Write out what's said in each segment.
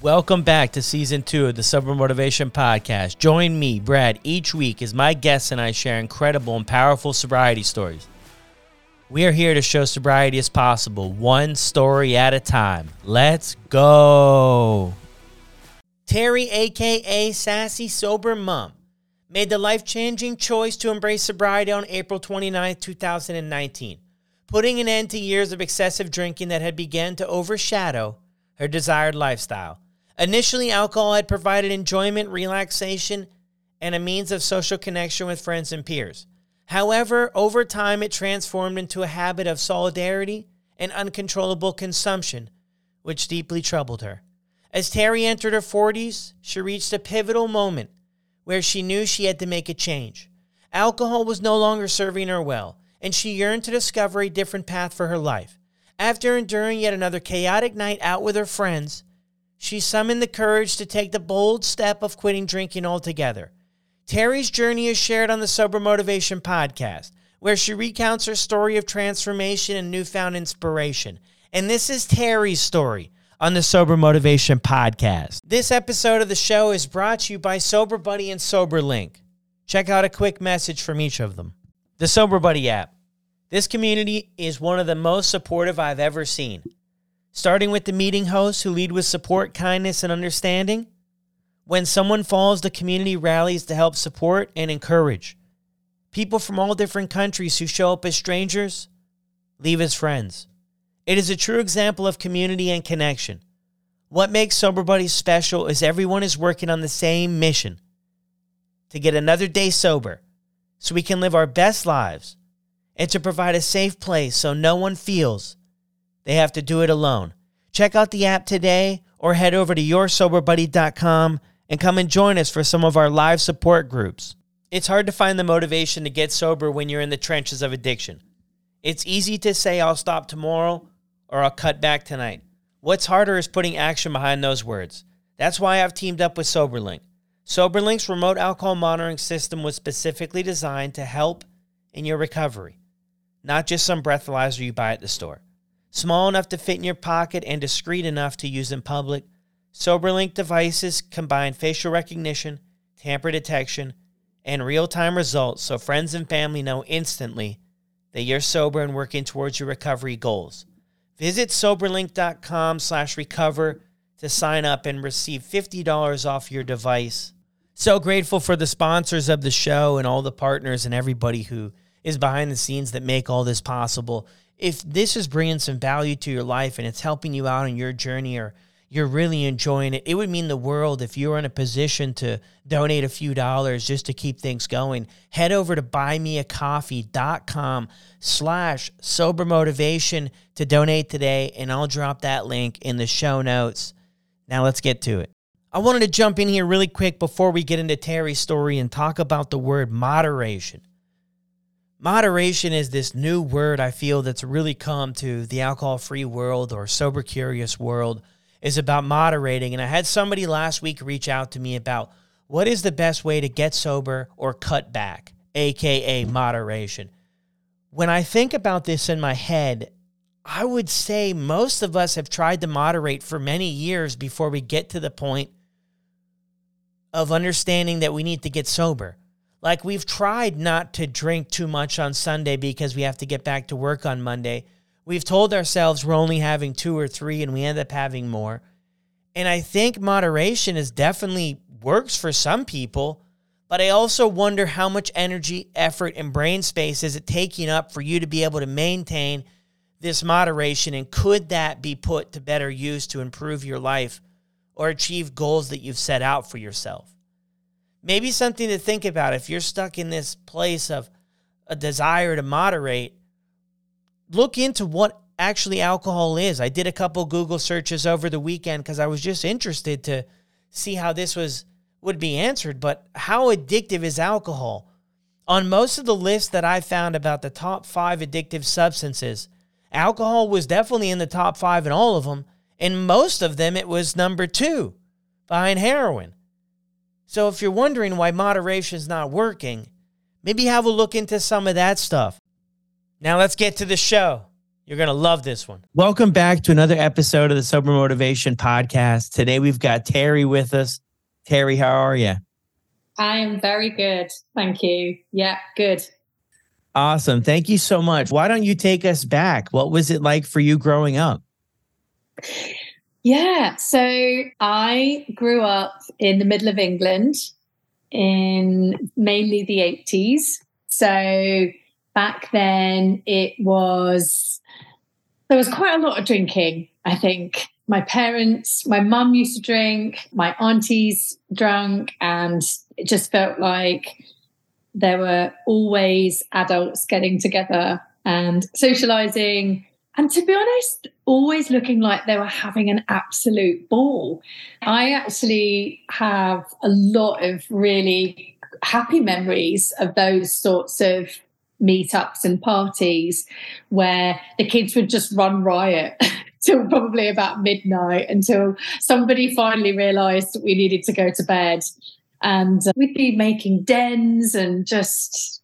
Welcome back to season two of the Sober Motivation Podcast. Join me, Brad, each week as my guests and I share incredible and powerful sobriety stories. We are here to show sobriety is possible, one story at a time. Let's go. Teri, aka Sassy Sober Mom, made the life changing choice to embrace sobriety on April 29, 2019, putting an end to years of excessive drinking that had begun to overshadow her desired lifestyle. Initially, alcohol had provided enjoyment, relaxation, and a means of social connection with friends and peers. However, over time, it transformed into a habit of solidarity and uncontrollable consumption, which deeply troubled her. As Teri entered her 40s, she reached a pivotal moment where she knew she had to make a change. Alcohol was no longer serving her well, and she yearned to discover a different path for her life. After enduring yet another chaotic night out with her friends, she summoned the courage to take the bold step of quitting drinking altogether. Teri's journey is shared on the Sober Motivation podcast, where she recounts her story of transformation and newfound inspiration. And this is Teri's story on the Sober Motivation podcast. This episode of the show is brought to you by Sober Buddy and Sober Link. Check out a quick message from each of them. The Sober Buddy app. This community is one of the most supportive I've ever seen starting with the meeting hosts who lead with support, kindness, and understanding. When someone falls, the community rallies to help support and encourage. People from all different countries who show up as strangers leave as friends. It is a true example of community and connection. What makes Sober Buddies special is everyone is working on the same mission to get another day sober so we can live our best lives and to provide a safe place so no one feels they have to do it alone. Check out the app today or head over to yoursoberbuddy.com and come and join us for some of our live support groups. It's hard to find the motivation to get sober when you're in the trenches of addiction. It's easy to say, I'll stop tomorrow or I'll cut back tonight. What's harder is putting action behind those words. That's why I've teamed up with SoberLink. SoberLink's remote alcohol monitoring system was specifically designed to help in your recovery, not just some breathalyzer you buy at the store. Small enough to fit in your pocket and discreet enough to use in public, SoberLink devices combine facial recognition, tamper detection, and real-time results so friends and family know instantly that you're sober and working towards your recovery goals. Visit soberlink.com slash recover to sign up and receive $50 off your device. So grateful for the sponsors of the show and all the partners and everybody who is behind the scenes that make all this possible if this is bringing some value to your life and it's helping you out on your journey or you're really enjoying it, it would mean the world if you're in a position to donate a few dollars just to keep things going. Head over to buymeacoffee.com slash sober motivation to donate today, and I'll drop that link in the show notes. Now let's get to it. I wanted to jump in here really quick before we get into Teri's story and talk about the word moderation. Moderation is this new word I feel that's really come to the alcohol free world or sober curious world is about moderating. And I had somebody last week reach out to me about what is the best way to get sober or cut back, aka moderation. When I think about this in my head, I would say most of us have tried to moderate for many years before we get to the point of understanding that we need to get sober. Like we've tried not to drink too much on Sunday because we have to get back to work on Monday. We've told ourselves we're only having two or three and we end up having more. And I think moderation is definitely works for some people, but I also wonder how much energy, effort, and brain space is it taking up for you to be able to maintain this moderation and could that be put to better use to improve your life or achieve goals that you've set out for yourself? Maybe something to think about. If you're stuck in this place of a desire to moderate look into what actually alcohol is. I did a couple google searches over the weekend because i was just interested to see how this was would be answered but how addictive is alcohol? On most of the lists that i found about the top five addictive substances alcohol was definitely in the top five in all of them and most of them it was number two behind heroin so if you're wondering why moderation is not working, maybe have a look into some of that stuff. Now let's get to the show. You're going to love this one. Welcome back to another episode of the Sober Motivation Podcast. Today we've got Teri with us. Teri, how are you? I am very good. Thank you. Yeah, good. Awesome. Thank you so much. Why don't you take us back? What was it like for you growing up? Yeah, so I grew up in the middle of England in mainly the 80s. So back then it was there was quite a lot of drinking, I think. My parents, my mum used to drink, my aunties drank, and it just felt like there were always adults getting together and socializing. And to be honest, always looking like they were having an absolute ball. I actually have a lot of really happy memories of those sorts of meetups and parties where the kids would just run riot till probably about midnight until somebody finally realized we needed to go to bed. And uh, we'd be making dens and just,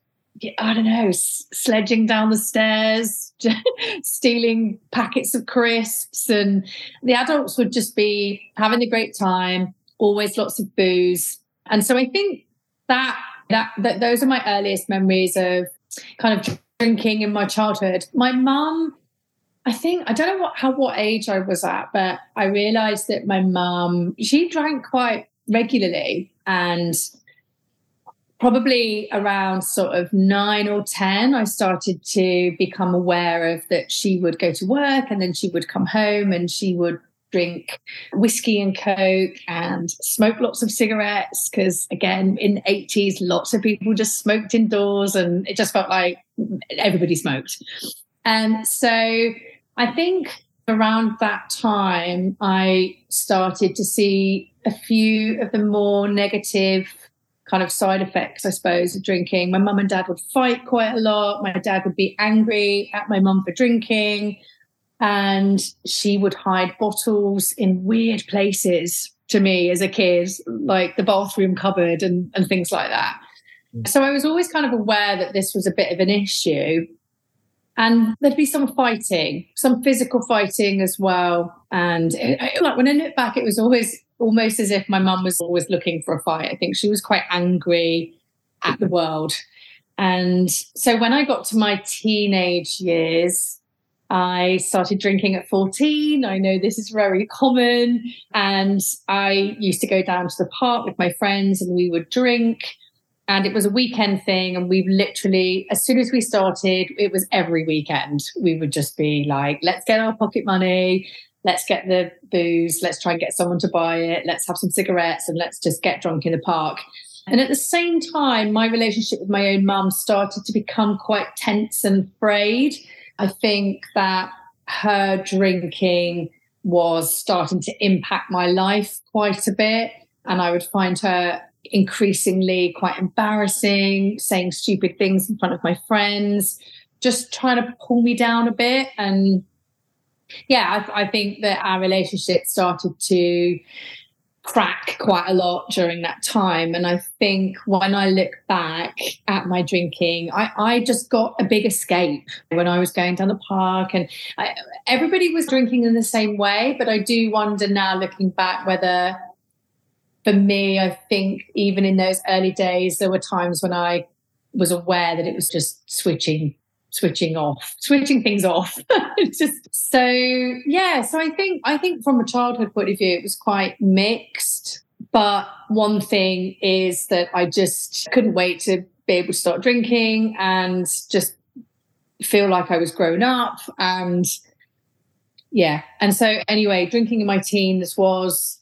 I don't know, sledging down the stairs, stealing packets of crisps. And the adults would just be having a great time, always lots of booze. And so I think that that, that those are my earliest memories of kind of drinking in my childhood. My mum, I think I don't know what how what age I was at, but I realized that my mum she drank quite regularly and probably around sort of nine or 10, I started to become aware of that she would go to work and then she would come home and she would drink whiskey and coke and smoke lots of cigarettes because again in the 80s lots of people just smoked indoors and it just felt like everybody smoked. And so i think around that time i started to see a few of the more negative kind of side effects, I suppose, of drinking. My mum and dad would fight quite a lot. My dad would be angry at my mum for drinking and she would hide bottles in weird places to me as a kid, like the bathroom cupboard and, and things like that. Mm. So I was always kind of aware that this was a bit of an issue. And there'd be some fighting, some physical fighting as well. And it, like when I look back, it was always almost as if my mum was always looking for a fight. I think she was quite angry at the world. And so when I got to my teenage years, I started drinking at 14. I know this is very common. And I used to go down to the park with my friends and we would drink. And it was a weekend thing. And we literally, as soon as we started, it was every weekend. We would just be like, let's get our pocket money. Let's get the booze. Let's try and get someone to buy it. Let's have some cigarettes and let's just get drunk in the park. And at the same time, my relationship with my own mum started to become quite tense and frayed I think that her drinking was starting to impact my life quite a bit. And I would find her increasingly quite embarrassing, saying stupid things in front of my friends, just trying to pull me down a bit. And yeah, I, I think that our relationship started to crack quite a lot during that time. And I think when I look back at my drinking, I, I just got a big escape when I was going down the park. And I, everybody was drinking in the same way. But I do wonder now, looking back, whether for me, I think even in those early days, there were times when I was aware that it was just switching switching off, switching things off. just so yeah. So I think I think from a childhood point of view, it was quite mixed. But one thing is that I just couldn't wait to be able to start drinking and just feel like I was grown up and yeah. And so anyway, drinking in my teens was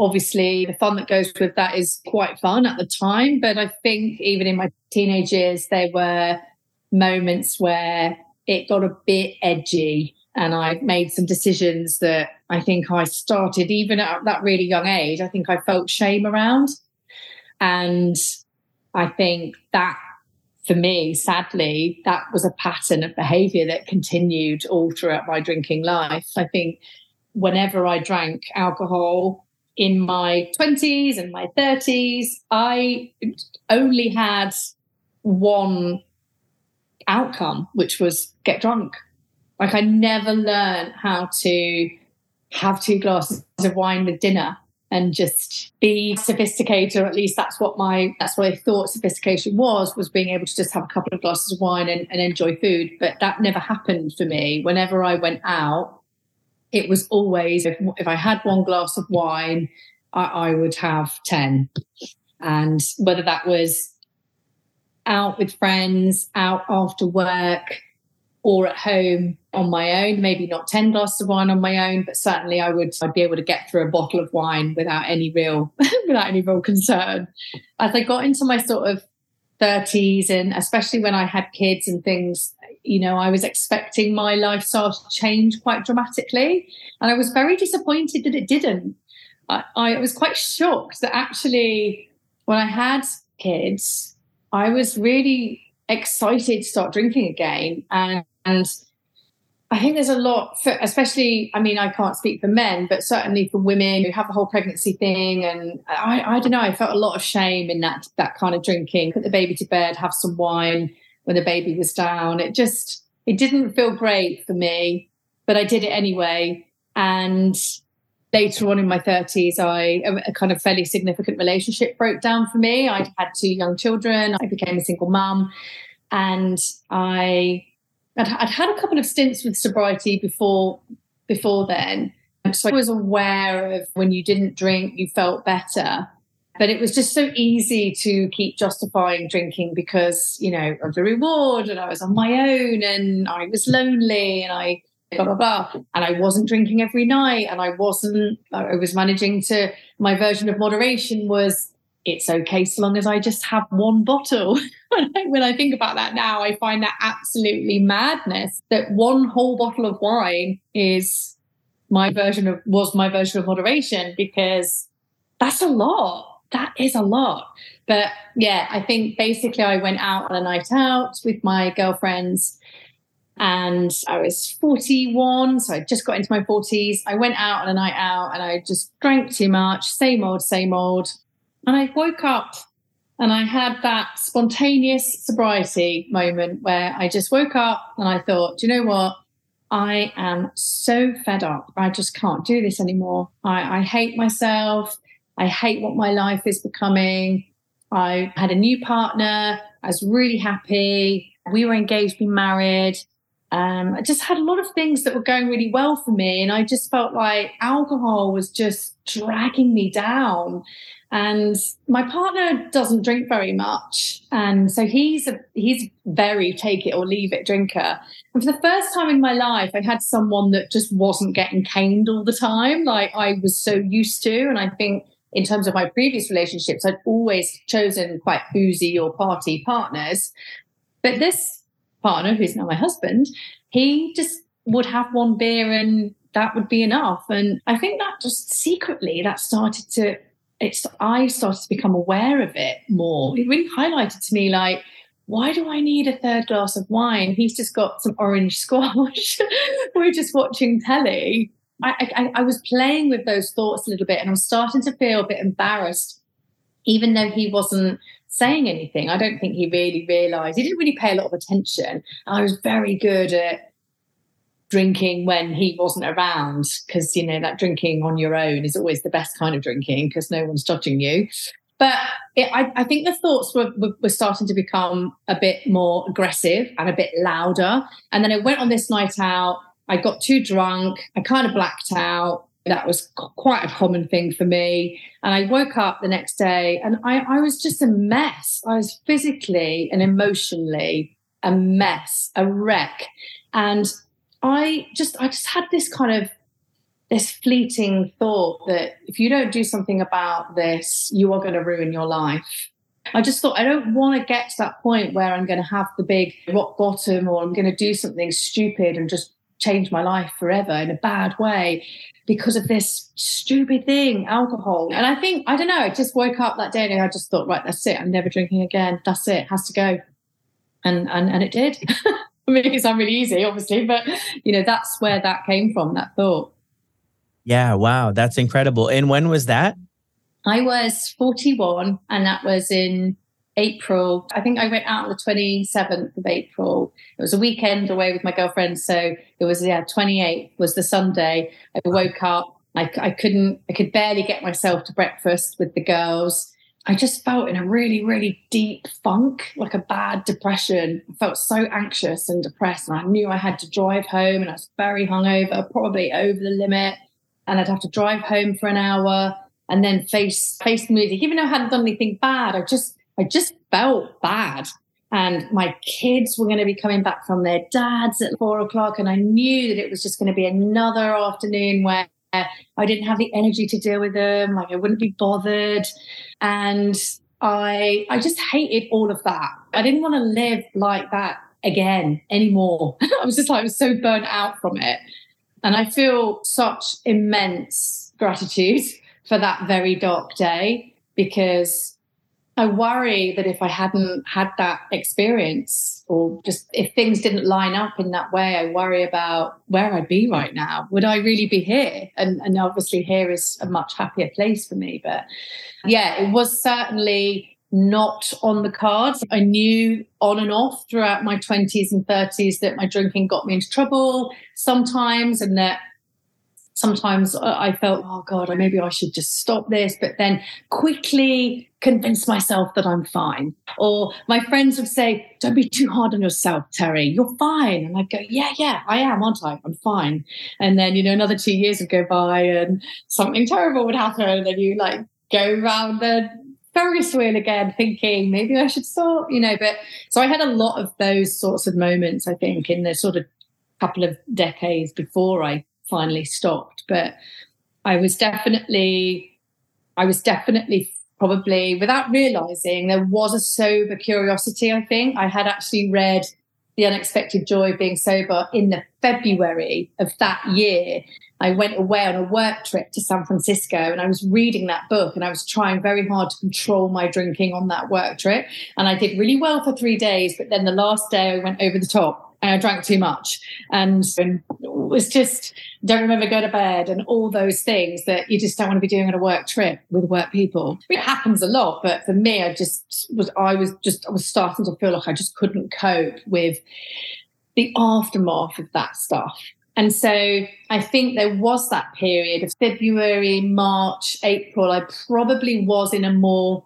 obviously the fun that goes with that is quite fun at the time. But I think even in my teenage years, there were moments where it got a bit edgy and I made some decisions that I think I started even at that really young age. I think I felt shame around. And I think that for me, sadly, that was a pattern of behavior that continued all throughout my drinking life. I think whenever I drank alcohol in my 20s and my 30s, I only had one outcome, which was get drunk. Like I never learned how to have two glasses of wine with dinner and just be sophisticated or at least that's what my that's what i thought sophistication was was being able to just have a couple of glasses of wine and, and enjoy food but that never happened for me whenever i went out it was always if, if i had one glass of wine I, I would have 10 and whether that was out with friends out after work or at home on my own, maybe not 10 glasses of wine on my own, but certainly I would I'd be able to get through a bottle of wine without any real without any real concern. As I got into my sort of 30s and especially when I had kids and things, you know, I was expecting my lifestyle to change quite dramatically. And I was very disappointed that it didn't. I, I was quite shocked that actually when I had kids, I was really excited to start drinking again. And and I think there's a lot, for, especially, I mean, I can't speak for men, but certainly for women who have the whole pregnancy thing. And I, I don't know, I felt a lot of shame in that, that kind of drinking, put the baby to bed, have some wine when the baby was down. It just, it didn't feel great for me, but I did it anyway. And later on in my 30s, I a kind of fairly significant relationship broke down for me. I had two young children. I became a single mum, and I I'd, I'd had a couple of stints with sobriety before before then. So I was aware of when you didn't drink, you felt better. But it was just so easy to keep justifying drinking because, you know, of the reward and I was on my own and I was lonely and I blah blah blah. And I wasn't drinking every night and I wasn't uh, I was managing to my version of moderation was it's okay so long as I just have one bottle. when I think about that now, I find that absolutely madness that one whole bottle of wine is my version of was my version of moderation because that's a lot. That is a lot. But yeah, I think basically I went out on a night out with my girlfriends and I was 41, so I just got into my 40s. I went out on a night out and I just drank too much, same old, same old. And I woke up and I had that spontaneous sobriety moment where I just woke up and I thought, do you know what? I am so fed up. I just can't do this anymore. I, I hate myself. I hate what my life is becoming. I had a new partner. I was really happy. We were engaged, we married. Um, I just had a lot of things that were going really well for me. And I just felt like alcohol was just dragging me down. And my partner doesn't drink very much. And so he's a he's very take it or leave it drinker. And for the first time in my life, I had someone that just wasn't getting caned all the time, like I was so used to. And I think in terms of my previous relationships, I'd always chosen quite boozy or party partners. But this partner, who's now my husband, he just would have one beer and that would be enough. And I think that just secretly that started to it's I started to become aware of it more. It really highlighted to me like, why do I need a third glass of wine? He's just got some orange squash. We're just watching telly. I, I, I was playing with those thoughts a little bit and I'm starting to feel a bit embarrassed, even though he wasn't saying anything. I don't think he really realized. He didn't really pay a lot of attention. I was very good at drinking when he wasn't around because, you know, that drinking on your own is always the best kind of drinking because no one's judging you. But it, I, I, think the thoughts were, were, were starting to become a bit more aggressive and a bit louder. And then I went on this night out. I got too drunk. I kind of blacked out that was quite a common thing for me. And I woke up the next day and I, I was just a mess. I was physically and emotionally a mess, a wreck. And I just I just had this kind of this fleeting thought that if you don't do something about this, you are going to ruin your life. I just thought I don't want to get to that point where I'm going to have the big rock bottom or I'm going to do something stupid and just change my life forever in a bad way because of this stupid thing, alcohol. And I think, I don't know, I just woke up that day and I just thought, right, that's it. I'm never drinking again. That's it. it has to go. And, and, and it did. I mean, it's not really easy, obviously, but you know, that's where that came from, that thought. Yeah. Wow. That's incredible. And when was that? I was 41 and that was in April. I think I went out on the 27th of April. It was a weekend away with my girlfriend. So it was, yeah, 28th was the Sunday. I woke up. I, I couldn't, I could barely get myself to breakfast with the girls. I just felt in a really, really deep funk, like a bad depression. I felt so anxious and depressed. And I knew I had to drive home and I was very hungover, probably over the limit. And I'd have to drive home for an hour and then face face the music. Even though I hadn't done anything bad, I just I just felt bad. And my kids were going to be coming back from their dads at four o'clock. And I knew that it was just going to be another afternoon where I didn't have the energy to deal with them. Like I wouldn't be bothered. And I I just hated all of that. I didn't want to live like that again anymore. I was just like I was so burnt out from it. And I feel such immense gratitude for that very dark day because I worry that if I hadn't had that experience or just if things didn't line up in that way, I worry about where I'd be right now. Would I really be here? And, and obviously, here is a much happier place for me. But yeah, it was certainly not on the cards. I knew on and off throughout my 20s and 30s that my drinking got me into trouble sometimes and that sometimes I felt, oh God, maybe I should just stop this, but then quickly convince myself that I'm fine. Or my friends would say, don't be too hard on yourself, Teri, you're fine. And I'd go, yeah, yeah, I am, aren't I? I'm fine. And then, you know, another two years would go by and something terrible would happen. And then you like go around the Ferris wheel again, thinking maybe I should stop, you know. But so I had a lot of those sorts of moments, I think, in the sort of couple of decades before I finally stopped. But I was definitely, I was definitely probably without realizing there was a sober curiosity. I think I had actually read The Unexpected Joy of Being Sober in the February of that year. I went away on a work trip to San Francisco and I was reading that book and I was trying very hard to control my drinking on that work trip. And I did really well for three days. But then the last day I went over the top and I drank too much and, and was just don't remember go to bed and all those things that you just don't want to be doing on a work trip with work people. It happens a lot, but for me, I just was I was just I was starting to feel like I just couldn't cope with the aftermath of that stuff. And so I think there was that period of February, March, April. I probably was in a more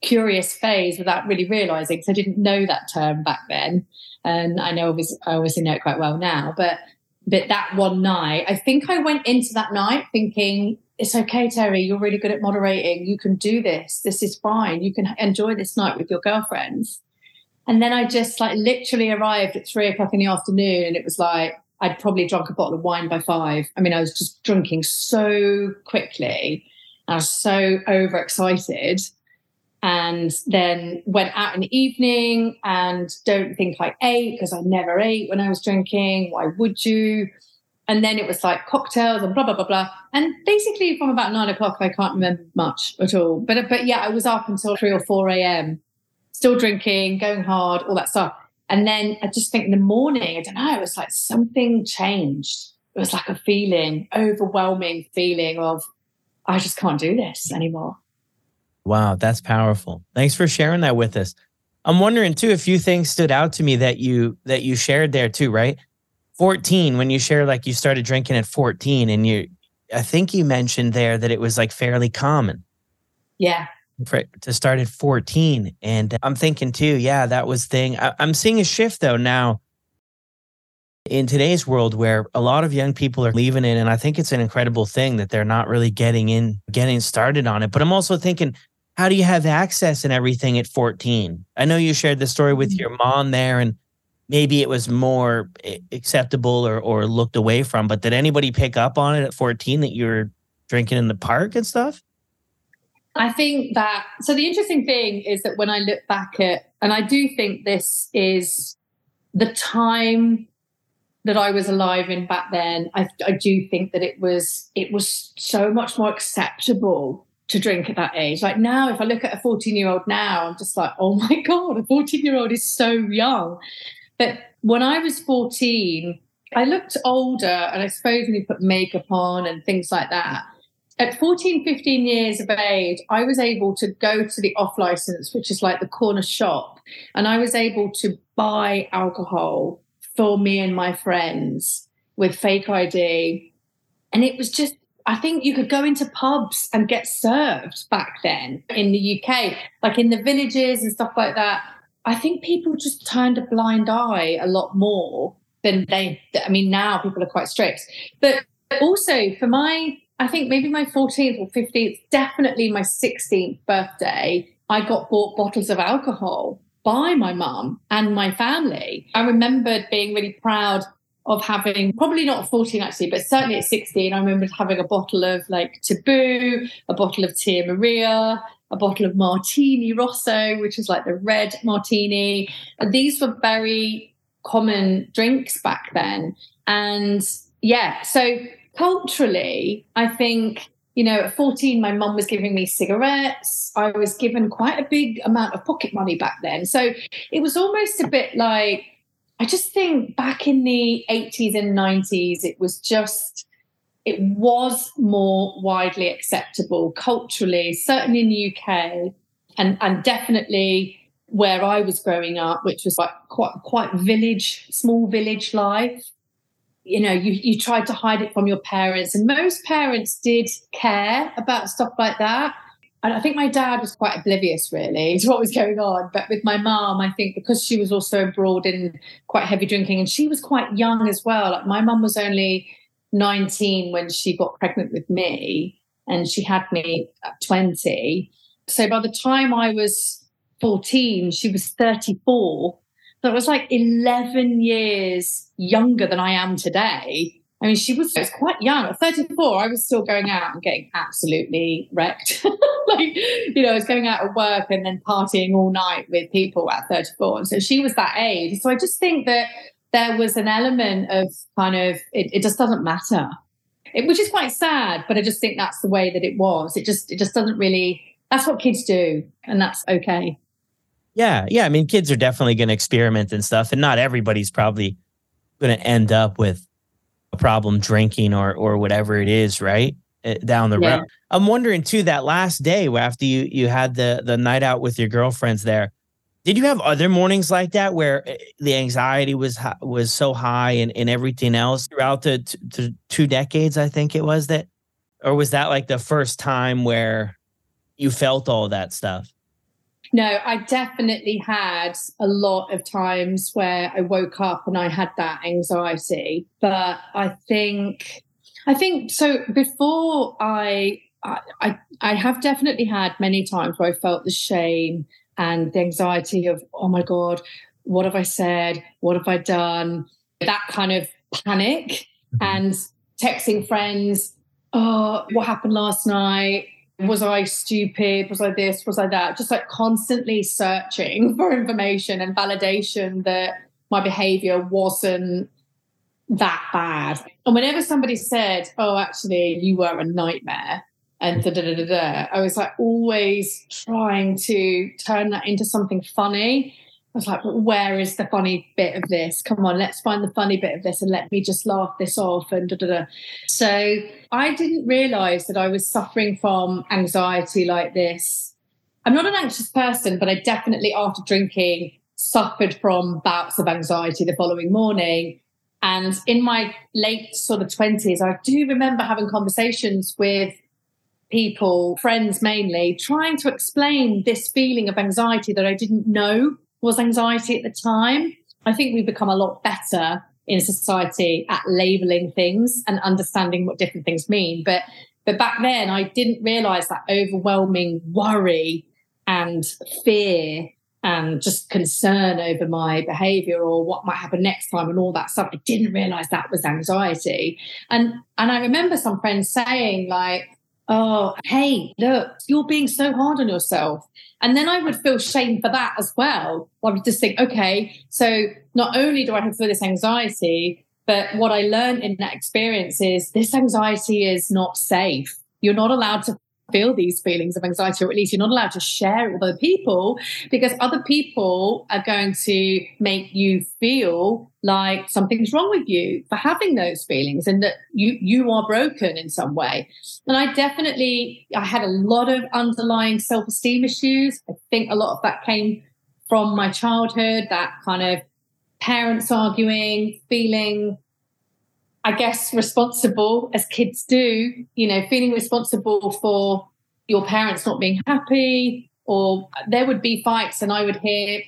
curious phase without really realizing because I didn't know that term back then and I know obviously, I obviously know it quite well now. But but that one night, I think I went into that night thinking, it's okay, Teri. You're really good at moderating. You can do this. This is fine. You can enjoy this night with your girlfriends. And then I just like literally arrived at three o'clock in the afternoon, and it was like I'd probably drunk a bottle of wine by five. I mean, I was just drinking so quickly. I was so overexcited and then went out in the evening and don't think I ate because I never ate when I was drinking. Why would you? And then it was like cocktails and blah blah blah blah. And basically, from about nine o'clock, I can't remember much at all. But but yeah, I was up until three or four a.m. still drinking, going hard, all that stuff. And then I just think in the morning, I don't know, it was like something changed. It was like a feeling, overwhelming feeling of I just can't do this anymore. Wow, that's powerful. Thanks for sharing that with us. I'm wondering too, a few things stood out to me that you that you shared there too, right? 14, when you share like you started drinking at 14 and you I think you mentioned there that it was like fairly common. Yeah. For, to start at 14. And I'm thinking too, yeah, that was thing. I, I'm seeing a shift though now in today's world where a lot of young people are leaving it and i think it's an incredible thing that they're not really getting in getting started on it but i'm also thinking how do you have access and everything at 14? I know you shared the story with mm-hmm. your mom there and maybe it was more acceptable or, or looked away from, but did anybody pick up on it at 14 that you were drinking in the park and stuff? I think that so the interesting thing is that when I look back at and I do think this is the time that I was alive in back then, I, I do think that it was it was so much more acceptable to drink at that age. Like now, if I look at a 14 year old now, I'm just like, oh my God, a 14 year old is so young. But when I was 14, I looked older, and I suppose when you put makeup on and things like that, at 14, 15 years of age, I was able to go to the off license, which is like the corner shop, and I was able to buy alcohol for me and my friends with fake ID. And it was just, I think you could go into pubs and get served back then in the UK, like in the villages and stuff like that. I think people just turned a blind eye a lot more than they, I mean, now people are quite strict. But also for my I think maybe my 14th or 15th, definitely my 16th birthday, I got bought bottles of alcohol by my mum and my family. I remembered being really proud of having probably not 14 actually, but certainly at 16, I remember having a bottle of like Taboo, a bottle of Tia Maria, a bottle of Martini Rosso, which is like the red martini. And these were very common drinks back then. And yeah, so culturally, I think, you know, at 14, my mum was giving me cigarettes. I was given quite a big amount of pocket money back then. So it was almost a bit like, I just think back in the 80s and 90s, it was just, it was more widely acceptable culturally, certainly in the UK, and, and definitely where I was growing up, which was like quite quite village, small village life. You know you, you tried to hide it from your parents and most parents did care about stuff like that and i think my dad was quite oblivious really to what was going on. But with my mom i think because she was also abroad in quite heavy drinking and she was quite young as well like my mom was only 19 when she got pregnant with me and she had me at 20 so by the time i was 14 she was 34 so it was like 11 years younger than I am today. I mean, she was, quite young. At 34, I was still going out and getting absolutely wrecked. like, you know, I was going out at work and then partying all night with people at 34. And so she was that age. So I just think that there was an element of kind of, it, it just doesn't matter, it, which is quite sad. But I just think that's the way that it was. It just, it just doesn't really, that's what kids do. And that's okay. Yeah, yeah. I mean, kids are definitely going to experiment and stuff, and not everybody's probably going to end up with a problem drinking or or whatever it is, right? Eh, down the yeah. road. I'm wondering too. That last day after you you had the the night out with your girlfriends there, did you have other mornings like that where eh, the anxiety was was so high and, and everything else throughout the, t- the two decades? I think it was that, or was that like the first time where you felt all that stuff? No, I definitely had a lot of times where I woke up and I had that anxiety. But I think, I think so. Before I, I, I have definitely had many times where I felt the shame and the anxiety of, oh my God, what have I said? What have I done? That kind of panic mm-hmm. and texting friends, oh, what happened last night? Was I stupid? Was I this? Was I that? Just like constantly searching for information and validation that my behavior wasn't that bad. And whenever somebody said, Oh, actually, you were a nightmare, and da da da da I was like always trying to turn that into something funny I was like, where is the funny bit of this? Come on, let's find the funny bit of this and let me just laugh this off and da da da. So I didn't realize that I was suffering from anxiety like this. I'm not an anxious person, but I definitely, after drinking, suffered from bouts of anxiety the following morning. And in my late sort of 20s, I do remember having conversations with people, friends mainly, trying to explain this feeling of anxiety that I didn't know was anxiety at the time. I think we've become a lot better in society at labeling things and understanding what different things mean. But but back then I didn't realize that overwhelming worry and fear and just concern over my behavior or what might happen next time and all that stuff. I didn't realize that was anxiety. And and I remember some friends saying like, oh, hey, look, you're being so hard on yourself. And then I would feel shame for that as well. I would just think, okay, so not only do I have this anxiety, but what I learned in that experience is this anxiety is not safe. You're not allowed to feel these feelings of anxiety, or at least you're not allowed to share it with other people because other people are going to make you feel like something's wrong with you for having those feelings and that you you are broken in some way. And I definitely I had a lot of underlying self-esteem issues. I think a lot of that came from my childhood, that kind of parents arguing, feeling I guess, responsible as kids do, you know, feeling responsible for your parents not being happy, or there would be fights and I would hear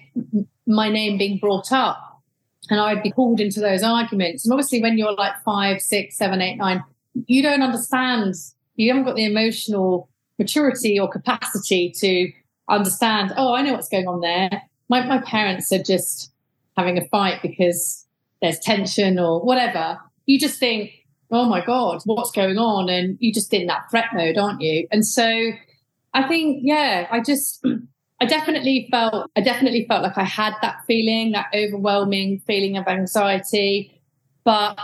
my name being brought up and I'd be called into those arguments. And obviously, when you're like five, six, seven, eight, nine, you don't understand, you haven't got the emotional maturity or capacity to understand, oh, I know what's going on there. My, my parents are just having a fight because there's tension or whatever you just think, oh my God, what's going on? And you just in that threat mode, aren't you? And so I think, yeah, I just, I definitely felt, I definitely felt like I had that feeling, that overwhelming feeling of anxiety. But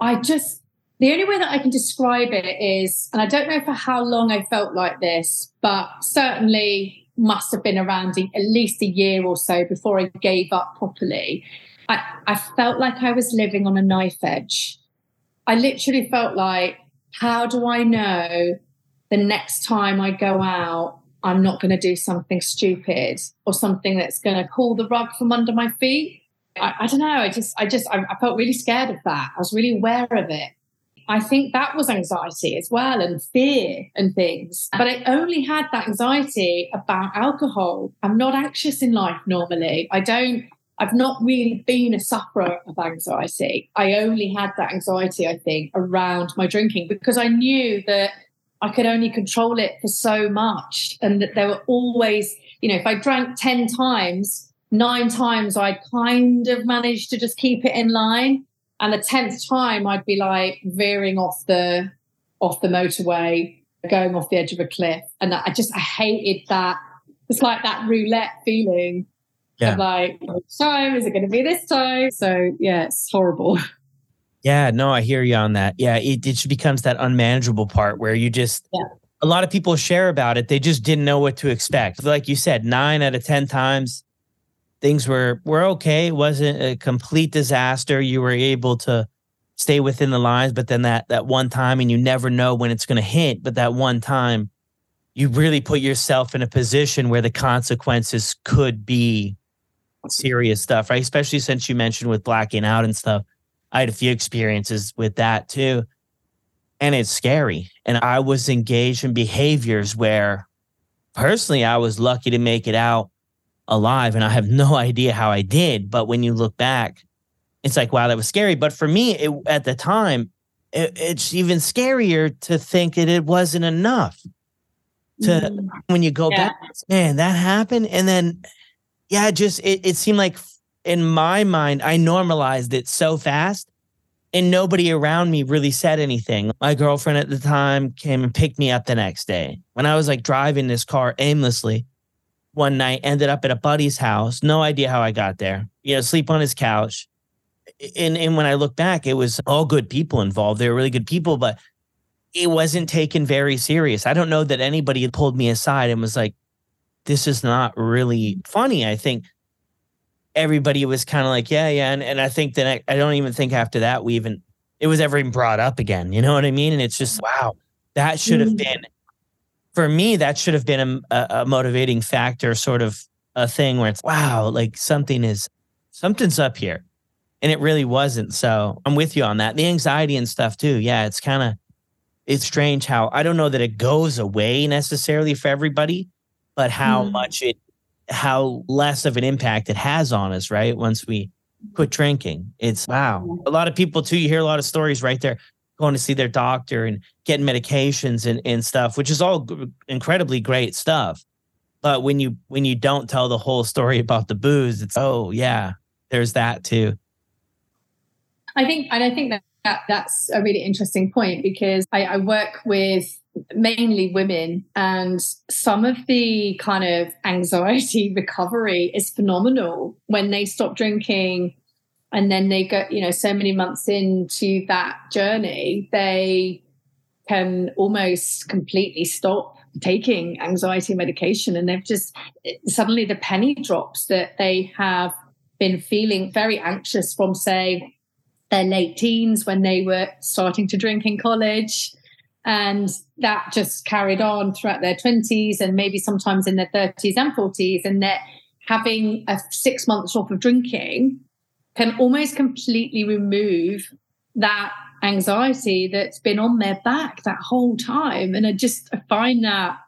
I just, the only way that I can describe it is, and I don't know for how long I felt like this, but certainly must have been around at least a year or so before I gave up properly. I, I felt like I was living on a knife edge. I literally felt like, how do I know the next time I go out, I'm not going to do something stupid or something that's going to pull the rug from under my feet? I, I don't know. I just, I just, I, I felt really scared of that. I was really aware of it. I think that was anxiety as well and fear and things. But I only had that anxiety about alcohol. I'm not anxious in life normally. I don't I've not really been a sufferer of anxiety. I only had that anxiety, I think, around my drinking because I knew that I could only control it for so much. And that there were always, you know, if I drank 10 times, nine times I'd kind of managed to just keep it in line. And the 10th time I'd be like veering off the off the motorway, going off the edge of a cliff. And I just I hated that. It's like that roulette feeling yeah. like, which time is it going to be this time? So yeah, it's horrible. Yeah, no, I hear you on that. Yeah, it, it becomes that unmanageable part where you just, yeah. a lot of people share about it. They just didn't know what to expect. Like you said, nine out of 10 times, things were, were okay. It wasn't a complete disaster. You were able to stay within the lines, but then that, that one time, and you never know when it's going to hit, but that one time, you really put yourself in a position where the consequences could be serious stuff, right? Especially since you mentioned with blacking out and stuff. I had a few experiences with that too. And it's scary. And I was engaged in behaviors where personally I was lucky to make it out alive. And I have no idea how I did. But when you look back, it's like, wow, that was scary. But for me, it, at the time, it, it's even scarier to think that it wasn't enough. To mm. when you go yeah. back, man, that happened. And then yeah, just it, it seemed like in my mind, I normalized it so fast and nobody around me really said anything. My girlfriend at the time came and picked me up the next day. When I was like driving this car aimlessly one night, ended up at a buddy's house. No idea how I got there. You know, sleep on his couch. And, and when I look back, it was all good people involved. They were really good people, but it wasn't taken very serious. I don't know that anybody had pulled me aside and was like, this is not really funny. I think everybody was kind of like, yeah, yeah. And, and I think that I, I, don't even think after that we even, it was ever even brought up again. You know what I mean? And it's just, wow, that should have mm-hmm. been, for me, that should have been a, a motivating factor, sort of a thing where it's, wow, like something is, something's up here. And it really wasn't. So I'm with you on that. The anxiety and stuff too. Yeah, it's kind of, it's strange how I don't know that it goes away necessarily for everybody, but how mm. much it how less of an impact it has on us right once we quit drinking. It's wow. a lot of people too you hear a lot of stories right there going to see their doctor and getting medications and, and stuff which is all incredibly great stuff. But when you when you don't tell the whole story about the booze it's oh yeah there's that too. I think and i think that, that that's a really interesting point because I, I work with mainly women and some of the kind of anxiety recovery is phenomenal when they stop drinking and then they go you know so many months into that journey they can almost completely stop taking anxiety medication and they've just suddenly the penny drops that they have been feeling very anxious from say their late teens when they were starting to drink in college and that just carried on throughout their 20s and maybe sometimes in their 30s and 40s and that having a six months off of drinking can almost completely remove that anxiety that's been on their back that whole time. And I just I find that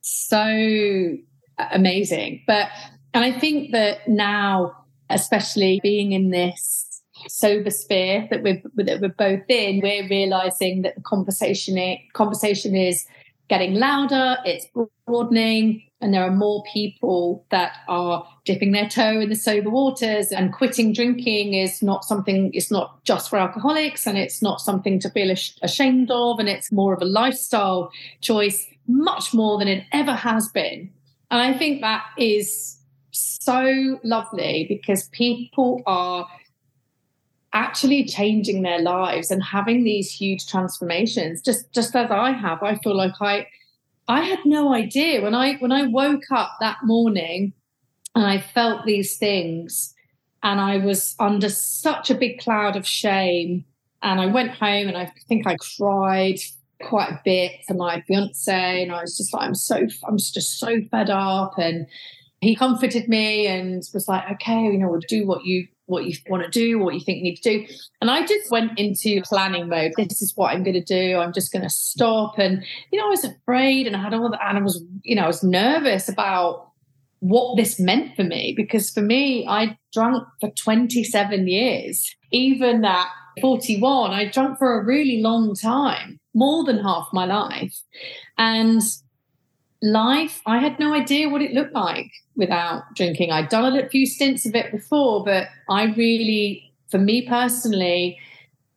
so amazing. But, and I think that now, especially being in this sober sphere that we're that we're both in, we're realizing that the conversation conversation is getting louder, it's broadening, and there are more people that are dipping their toe in the sober waters and quitting drinking is not something it's not just for alcoholics and it's not something to feel ashamed of and it's more of a lifestyle choice much more than it ever has been. And i think that is so lovely because people are actually changing their lives and having these huge transformations just just as i have i feel like i I had no idea. When I when I woke up that morning and I felt these things and I was under such a big cloud of shame and I went home and I think I cried quite a bit to my fiance and I was just like I'm so I'm just so fed up. And he comforted me and was like okay you know we'll do what you what you want to do, what you think you need to do. And I just went into planning mode. This is what I'm going to do. I'm just going to stop. And, you know, I was afraid and I had all that, and I was, you know, I was nervous about what this meant for me because for me, I drank for 27 years. Even at 41, I drank for a really long time, more than half my life. And life, I had no idea what it looked like without drinking. I'd done a few stints of it before, but I really, for me personally,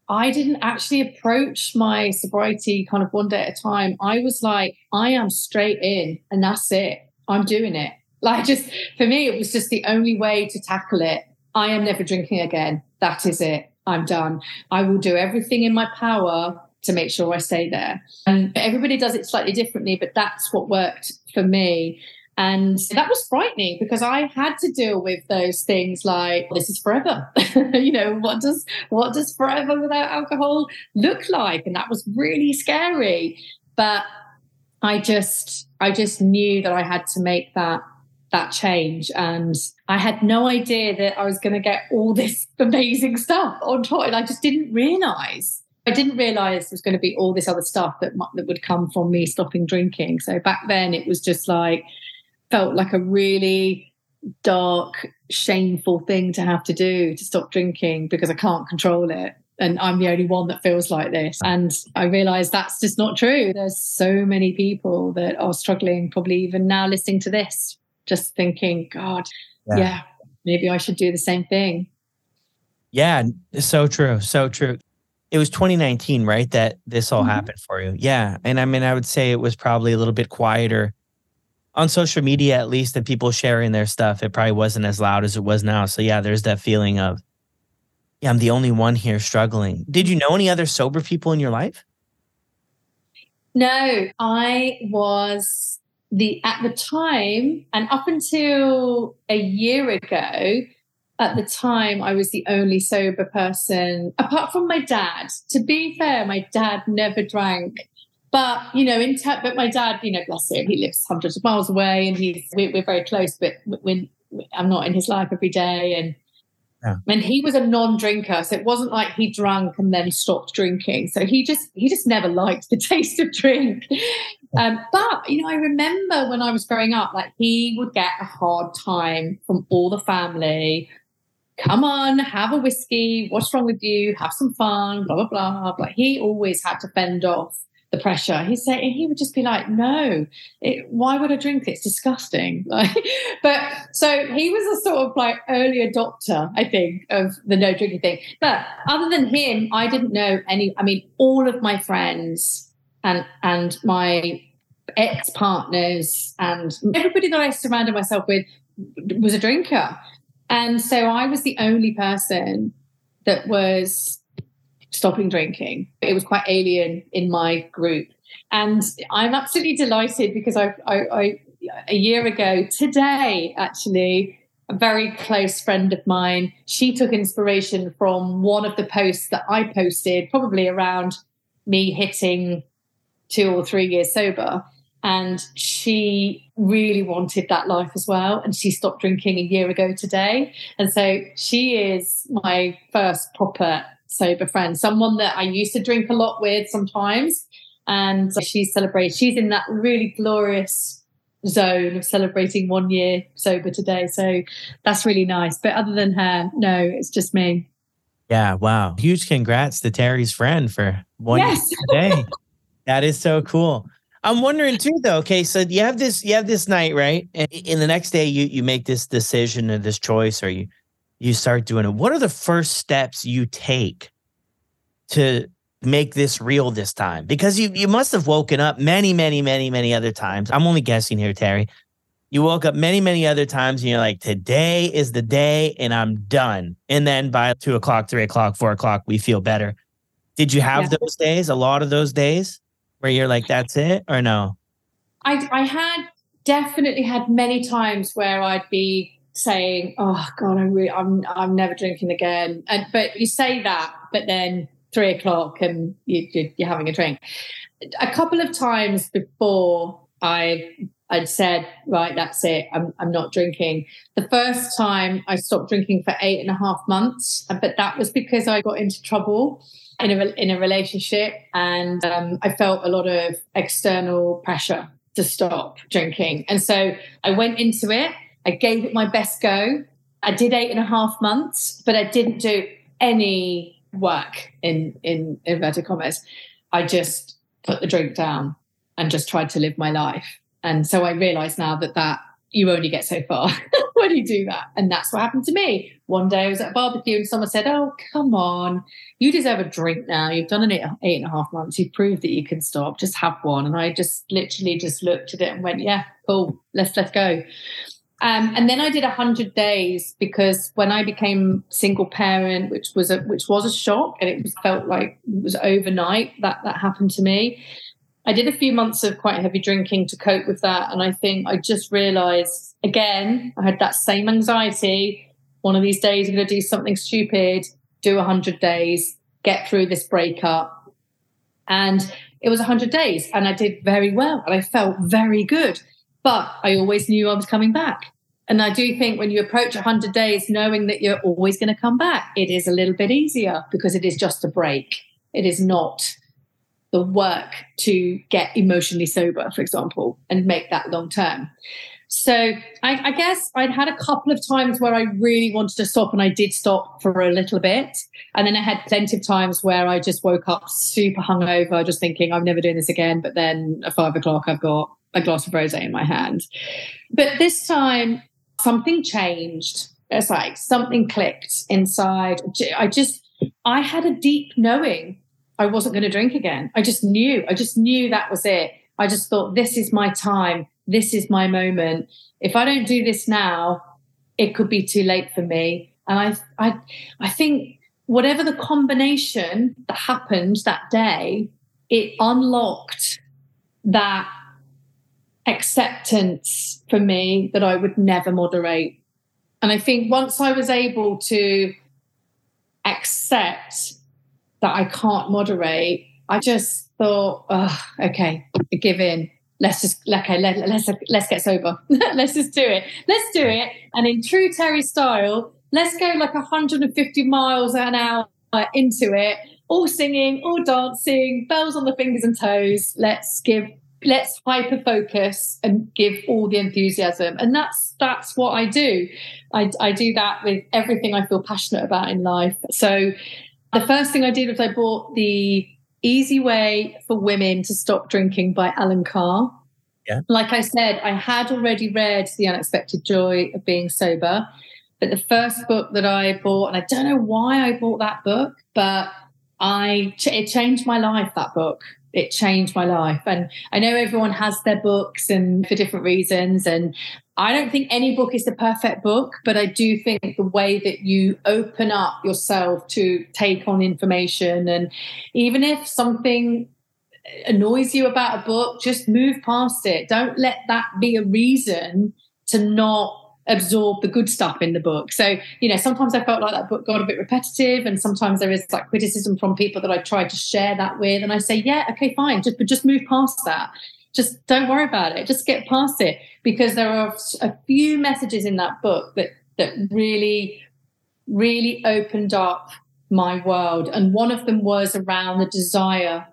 I didn't actually approach my sobriety kind of one day at a time. I was like, I am straight in and that's it. I'm doing it. Like, just for me, it was just the only way to tackle it. I am never drinking again. That is it. I'm done. I will do everything in my power to make sure I stay there. And everybody does it slightly differently, but that's what worked for me. And that was frightening because I had to deal with those things like this is forever. you know, what does what does forever without alcohol look like? And that was really scary. But I just I just knew that I had to make that that change and I had no idea that I was going to get all this amazing stuff on top and I just didn't realize I didn't realize there was going to be all this other stuff that that would come from me stopping drinking. So back then it was just like felt like a really dark, shameful thing to have to do to stop drinking because I can't control it. And I'm the only one that feels like this. And I realized that's just not true. There's so many people that are struggling, probably even now listening to this, just thinking, God, yeah, yeah maybe I should do the same thing. Yeah, so true. So true it was 2019, right? That this all mm-hmm. happened for you. Yeah. And I mean, I would say it was probably a little bit quieter on social media, at least, and people sharing their stuff. It probably wasn't as loud as it was now. So, yeah, there's that feeling of, yeah, I'm the only one here struggling. Did you know any other sober people in your life? No, I was the, at the time, and up until a year ago, at the time I was the only sober person, apart from my dad. To be fair, my dad never drank. But you know, in te- but my dad, you know, bless him, he lives hundreds of miles away, and he's we're, we're very close. But when I'm not in his life every day, and yeah. and he was a non-drinker, so it wasn't like he drank and then stopped drinking. So he just he just never liked the taste of drink. Um, but you know, I remember when I was growing up, like he would get a hard time from all the family come on, have a whiskey. What's wrong with you? Have some fun, blah, blah, blah. But he always had to fend off the pressure. He said he would just be like, "No, it, why would I drink? It's disgusting." But so he was a sort of like early adopter, I think, of the no drinking thing. But other than him, I didn't know any. I mean, all of my friends and and my ex partners and everybody that I surrounded myself with was a drinker. And so I was the only person that was stopping drinking. It was quite alien in my group. And I'm absolutely delighted because I, I, I a year ago today, actually, a very close friend of mine, she took inspiration from one of the posts that I posted, probably around me hitting two or three years sober. And she really wanted that life as well. And she stopped drinking a year ago today. And so she is my first proper sober friend, someone that I used to drink a lot with sometimes. And she's celebrating, she's in that really glorious zone of celebrating one year sober today. So that's really nice. But other than her, no, it's just me. Yeah, wow. Huge congrats to Teri's friend for one yes. day. that is so cool. I'm wondering too though, okay, so you have this you have this night, right? And in the next day you you make this decision or this choice or you you start doing it. What are the first steps you take to make this real this time? Because you you must have woken up many, many, many, many other times. I'm only guessing here, Teri. You woke up many, many other times and you're like, today is the day and I'm done. And then by two o'clock, three o'clock, four o'clock, we feel better. Did you have yeah. those days, a lot of those days where you're like, that's it or no? I, I had definitely had many times where I'd be saying, "Oh God, I'm really, I'm I'm never drinking again." And but you say that, but then three o'clock and you, you're having a drink. A couple of times before I I'd said, right, that's it. I'm, I'm not drinking. The first time I stopped drinking for eight and a half months, but that was because I got into trouble in a, in a relationship and um, I felt a lot of external pressure to stop drinking. And so I went into it. I gave it my best go. I did eight and a half months, but I didn't do any work in in inverted commas. I just put the drink down and just tried to live my life. And so I realize now that that you only get so far when you do that. And that's what happened to me. One day I was at a barbecue and someone said, Oh, come on, you deserve a drink now. You've done an eight, eight and a half months. You've proved that you can stop. Just have one. And I just literally just looked at it and went, Yeah, cool, let's let's go. Um, and then I did hundred days because when I became single parent, which was a which was a shock, and it felt like it was overnight that that happened to me. I did a few months of quite heavy drinking to cope with that, and I think I just realised again I had that same anxiety. One of these days, I'm going to do something stupid, do hundred days, get through this breakup, and it was hundred days, and I did very well, and I felt very good but I always knew I was coming back. And I do think when you approach 100 days, knowing that you're always going to come back, it is a little bit easier because it is just a break. It is not the work to get emotionally sober, for example, and make that long term. So I, I, guess I'd had a couple of times where I really wanted to stop and I did stop for a little bit. And then I had plenty of times where I just woke up super hungover, just thinking, I'm never doing this again. But then at five o'clock, I've got a glass of rosé in my hand. But this time, something changed. It's like something clicked inside. I just, I had a deep knowing I wasn't going to drink again. I just knew. I just knew that was it. I just thought, this is my time. This is my moment. If I don't do this now, it could be too late for me. And I, I, I think whatever the combination that happened that day, it unlocked that acceptance for me that I would never moderate. And I think once I was able to accept that I can't moderate, I just thought, oh, okay, give in. Let's just okay, let, let's let's get sober. let's just do it. Let's do it. And in true Teri style, let's go like 150 miles an hour into it, all singing, all dancing, bells on the fingers and toes. Let's give let's hyper focus and give all the enthusiasm. And that's that's what i do. I, I do that with everything i feel passionate about in life. So the first thing i did was i bought the easy way for women to stop drinking by Allen Carr. Yeah. like i said i had already read the unexpected joy of being sober but the first book that i bought and i don't know why i bought that book but i it changed my life that book it changed my life. And I know everyone has their books and for different reasons. And I don't think any book is the perfect book, but I do think the way that you open up yourself to take on information and even if something annoys you about a book, just move past it. Don't let that be a reason to not absorb the good stuff in the book. So, you know, sometimes I felt like that book got a bit repetitive and sometimes there is like criticism from people that I tried to share that with and I say, yeah, okay, fine, just but just move past that. Just don't worry about it. Just get past it because there are a few messages in that book that that really really opened up my world and one of them was around the desire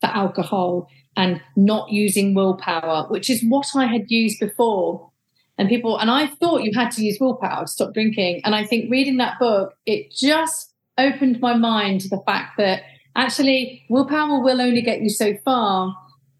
for alcohol and not using willpower, which is what I had used before and people and i thought you had to use willpower to stop drinking. And i think reading that book it just opened my mind to the fact that actually willpower will only get you so far.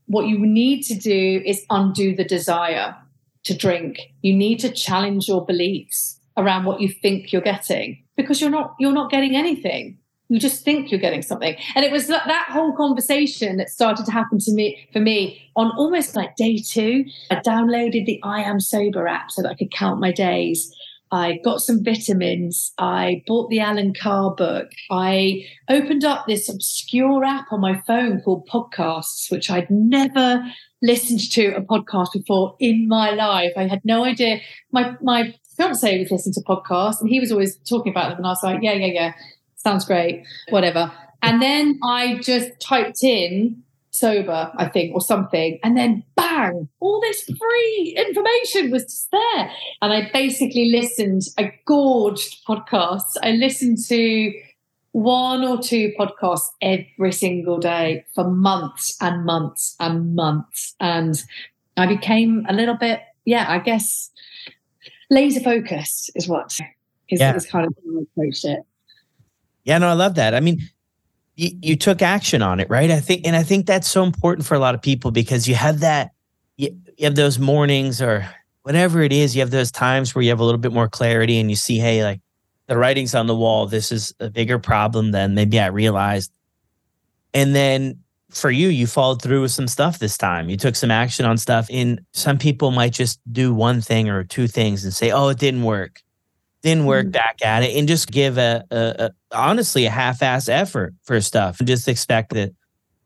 What you need to do is undo the desire to drink. You need to challenge your beliefs around what you think you're getting because you're not you're not getting anything you just think you're getting something. And it was that, that whole conversation that started to happen to me for me on almost like day two. I downloaded the i am sober app so that i could count my days. I got some vitamins. I bought the Allen Carr book. I opened up this obscure app on my phone called podcasts which i'd never listened to a podcast before in my life. I had no idea. My my fiance was listening to podcasts and he was always talking about them and i was like yeah yeah yeah sounds great, whatever. And then I just typed in sober, I think, or something, and then bang, all this free information was just there. And I basically listened, I gorged podcasts. I listened to one or two podcasts every single day for months and months and months. And I became a little bit, yeah, I guess laser focused is what is, yeah. is kind of how I approached it. Yeah, no, I love that. I mean, you, you took action on it, right? I think, and I think that's so important for a lot of people because you have that, you, you have those mornings or whatever it is, you have those times where you have a little bit more clarity and you see, hey, like the writing's on the wall. This is a bigger problem than maybe I realized. And then for you, you followed through with some stuff this time. You took some action on stuff. And some people might just do one thing or two things and say, oh, it didn't work then work mm. back at it and just give a, a, a honestly a half-ass effort for stuff and just expect that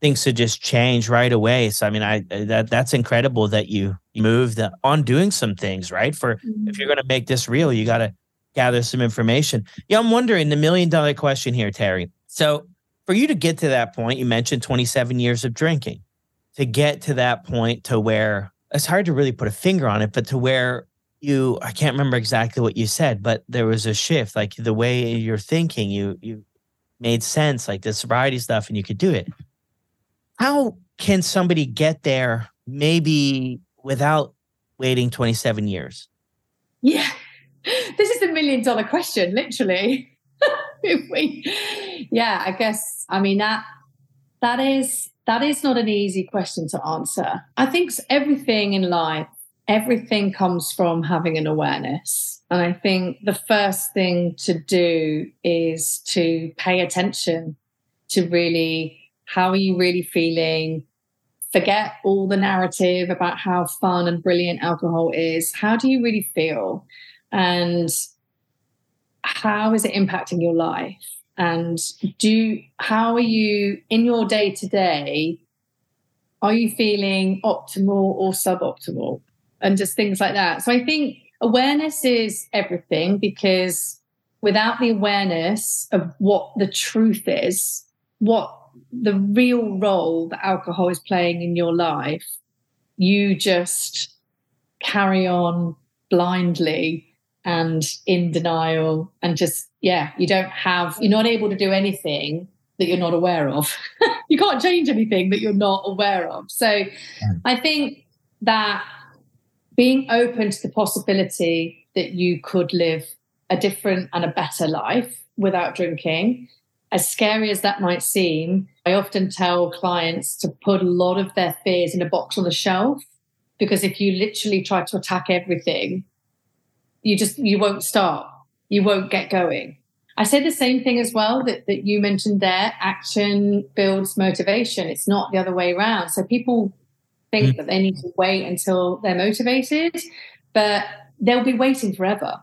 things to just change right away. So I mean, I that that's incredible that you you moved on doing some things right. For mm-hmm. if you're going to make this real, you got to gather some information. Yeah, I'm wondering the million dollar question here, Teri. So for you to get to that point, you mentioned 27 years of drinking. To get to that point to where it's hard to really put a finger on it, but to where you i can't remember exactly what you said but there was a shift like the way you're thinking you you made sense like the sobriety stuff and you could do it. How can somebody get there maybe without waiting 27 years? Yeah. This is a million dollar question literally. We, yeah i guess i mean that that is that is not an easy question to answer. I think everything in life everything comes from having an awareness. And I think the first thing to do is to pay attention to really how are you really feeling? Forget all the narrative about how fun and brilliant alcohol is. How do you really feel? And how is it impacting your life? And do how are you in your day to day? Are you feeling optimal or suboptimal? And just things like that. So I think awareness is everything because without the awareness of what the truth is, what the real role that alcohol is playing in your life, you just carry on blindly and in denial and just, yeah, you don't have, you're not able to do anything that you're not aware of. you can't change anything that you're not aware of. So I think that being open to the possibility that you could live a different and a better life without drinking, as scary as that might seem, I often tell clients to put a lot of their fears in a box on the shelf because if you literally try to attack everything, you just you won't start. You won't get going. I say the same thing as well that, that you mentioned there. Action builds motivation. It's not the other way around. So people think that they need to wait until they're motivated, but they'll be waiting forever.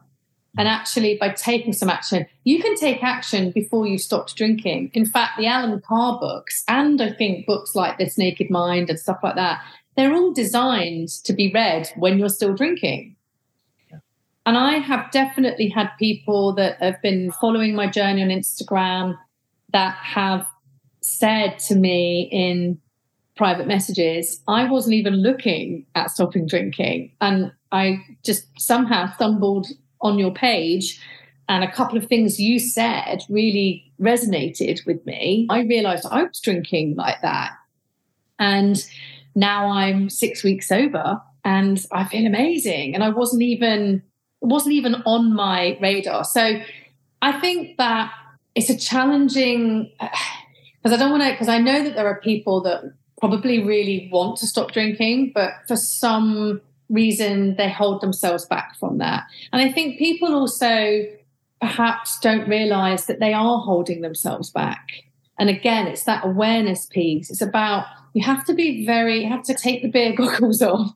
And actually, by taking some action, you can take action before you stopped drinking. In fact, the Allen Carr books, and I think books like This Naked Mind and stuff like that, they're all designed to be read when you're still drinking. And I have definitely had people that have been following my journey on Instagram that have said to me in private messages, I wasn't even looking at stopping drinking. And I just somehow stumbled on your page and a couple of things you said really resonated with me. I realized I was drinking like that. And now I'm six weeks sober and I feel amazing. And I wasn't even wasn't even on my radar. So I think that it's a challenging because I don't want to because I know that there are people that probably really want to stop drinking, but for some reason they hold themselves back from that. And I think people also perhaps don't realize that they are holding themselves back. And again, it's that awareness piece. It's about you have to be very, you have to take the beer goggles off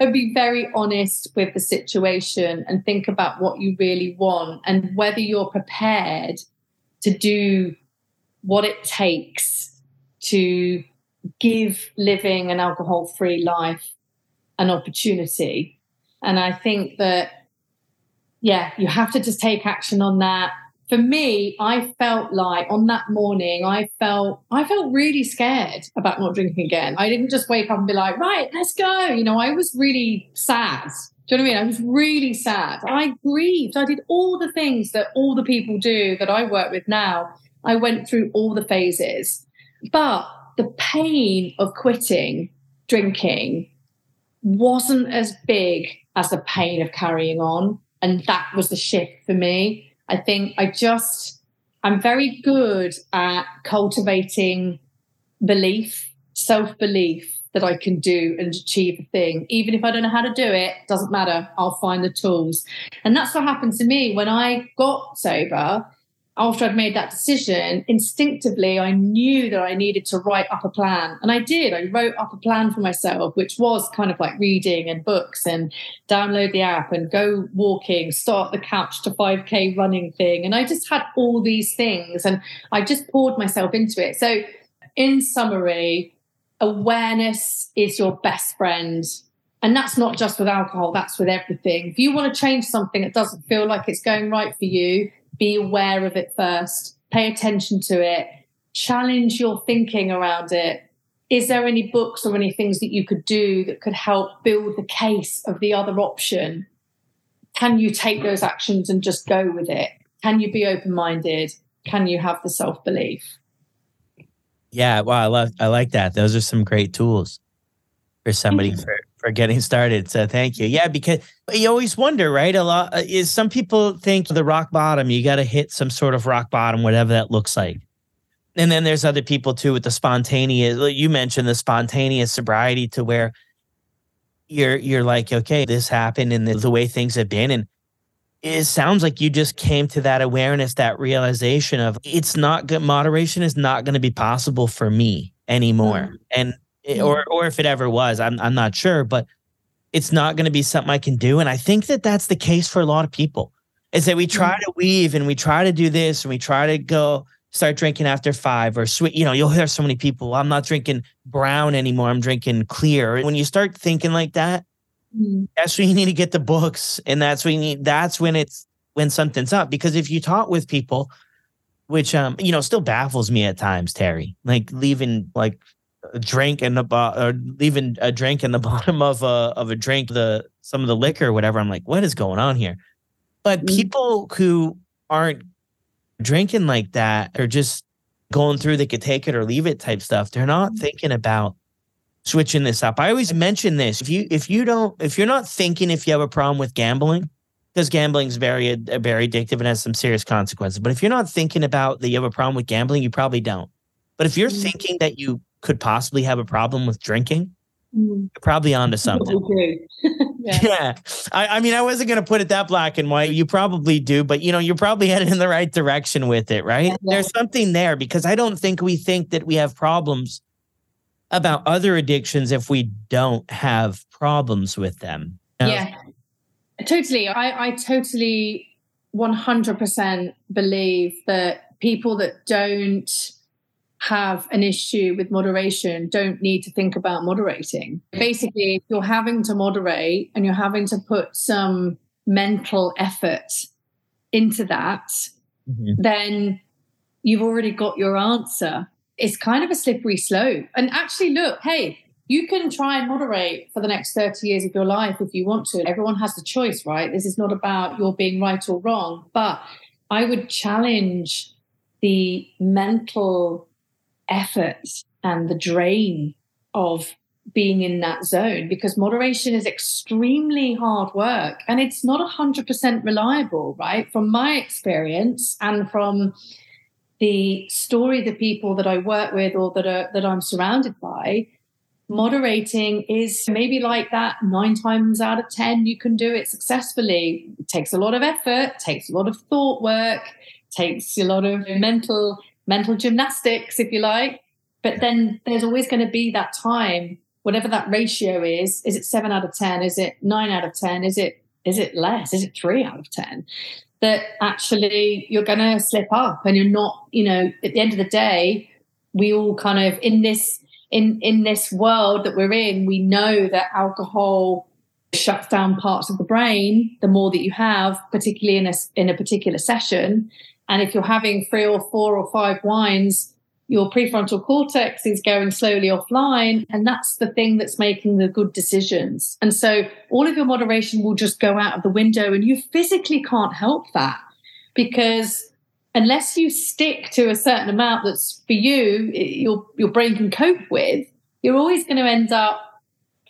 and be very honest with the situation and think about what you really want and whether you're prepared to do what it takes to give living an alcohol free life an opportunity. And I think that, yeah, you have to just take action on that. For me, I felt like on that morning, I felt I felt really scared about not drinking again. I didn't just wake up and be like, right, let's go. You know, I was really sad. Do you know what I mean? I was really sad. I grieved. I did all the things that all the people do that I work with now. I went through all the phases. But the pain of quitting drinking wasn't as big as the pain of carrying on. And that was the shift for me. I think I just, I'm very good at cultivating belief, self belief that I can do and achieve a thing. Even if I don't know how to do it, doesn't matter. I'll find the tools. And that's what happened to me when I got sober after I'd made that decision, instinctively, I knew that I needed to write up a plan. And I did. I wrote up a plan for myself, which was kind of like reading and books and download the app and go walking, start the couch to 5K running thing. And I just had all these things and I just poured myself into it. So, in summary, awareness is your best friend. And that's not just with alcohol, that's with everything. If you want to change something that doesn't feel like it's going right for you, be aware of it first, pay attention to it, challenge your thinking around it. Is there any books or any things that you could do that could help build the case of the other option? Can you take those actions and just go with it? Can you be open minded? Can you have the self belief? Yeah, wow, I love I like that. Those are some great tools for somebody mm-hmm. for for getting started. So thank you. Yeah, because you always wonder, right? A lot uh, is some people think the rock bottom, you got to hit some sort of rock bottom, whatever that looks like. And then there's other people too with the spontaneous. You mentioned the spontaneous sobriety to where you're you're like, okay, this happened, and the, the way things have been, and it sounds like you just came to that awareness, that realization of it's not good. Moderation is not going to be possible for me anymore, mm-hmm. and Mm-hmm. or or if it ever was, I'm I'm not sure, but it's not going to be something I can do. And I think that that's the case for a lot of people. Is that we try mm-hmm. to weave and we try to do this and we try to go start drinking after five or sweet. You know, you'll hear so many people. I'm not drinking brown anymore. I'm drinking clear. When you start thinking like that, mm-hmm. that's when you need to get the books, and that's when you need. That's when it's when something's up. Because if you talk with people, which um you know still baffles me at times, Teri, like leaving like a drink in the bottom or leaving a drink in the bottom of a of a drink the some of the liquor or whatever i'm like what is going on here but mm-hmm. people who aren't drinking like that or just going through they could take it or leave it type stuff they're not mm-hmm. thinking about switching this up i always mention this if you if you don't if you're not thinking if you have a problem with gambling because gambling is very very addictive and has some serious consequences but if you're not thinking about that you have a problem with gambling you probably don't but if you're mm-hmm. thinking that you could possibly have a problem with drinking, mm. you're probably onto something. yeah. yeah. I, I, mean, I wasn't going to put it that black and white. You probably do, but you know, you're probably headed in the right direction with it, right? Yeah. There's something there because I don't think we think that we have problems about other addictions if we don't have problems with them. You know? Yeah. Totally. I, I totally 100% believe that people that don't have an issue with moderation don't need to think about moderating. Basically, if you're having to moderate and you're having to put some mental effort into that, mm-hmm. then you've already got your answer. It's kind of a slippery slope. And actually, look, hey, you can try and moderate for the next 30 years of your life if you want to. Everyone has the choice, right? This is not about your being right or wrong. But I would challenge the mental effort and the drain of being in that zone because moderation is extremely hard work and it's not 100% reliable, right? From my experience and from the story the people that I work with or that are that I'm surrounded by, moderating is maybe like that nine times out of 10 you can do it successfully. It takes a lot of effort, takes a lot of thought work, takes a lot of mental mental gymnastics, if you like. But then there's always going to be that time, whatever that ratio is. Is it seven out of ten? Is it nine out of ten? Is it is it less? Is it three out of ten? That actually you're going to slip up, and you're not. You know, at the end of the day, we all kind of in this in in this world that we're in. We know that alcohol shuts down parts of the brain the more that you have particularly in a in a particular session and if you're having three or four or five wines, your prefrontal cortex is going slowly offline. And that's the thing that's making the good decisions. And so all of your moderation will just go out of the window. And you physically can't help that because unless you stick to a certain amount that's for you, your, your brain can cope with, you're always going to end up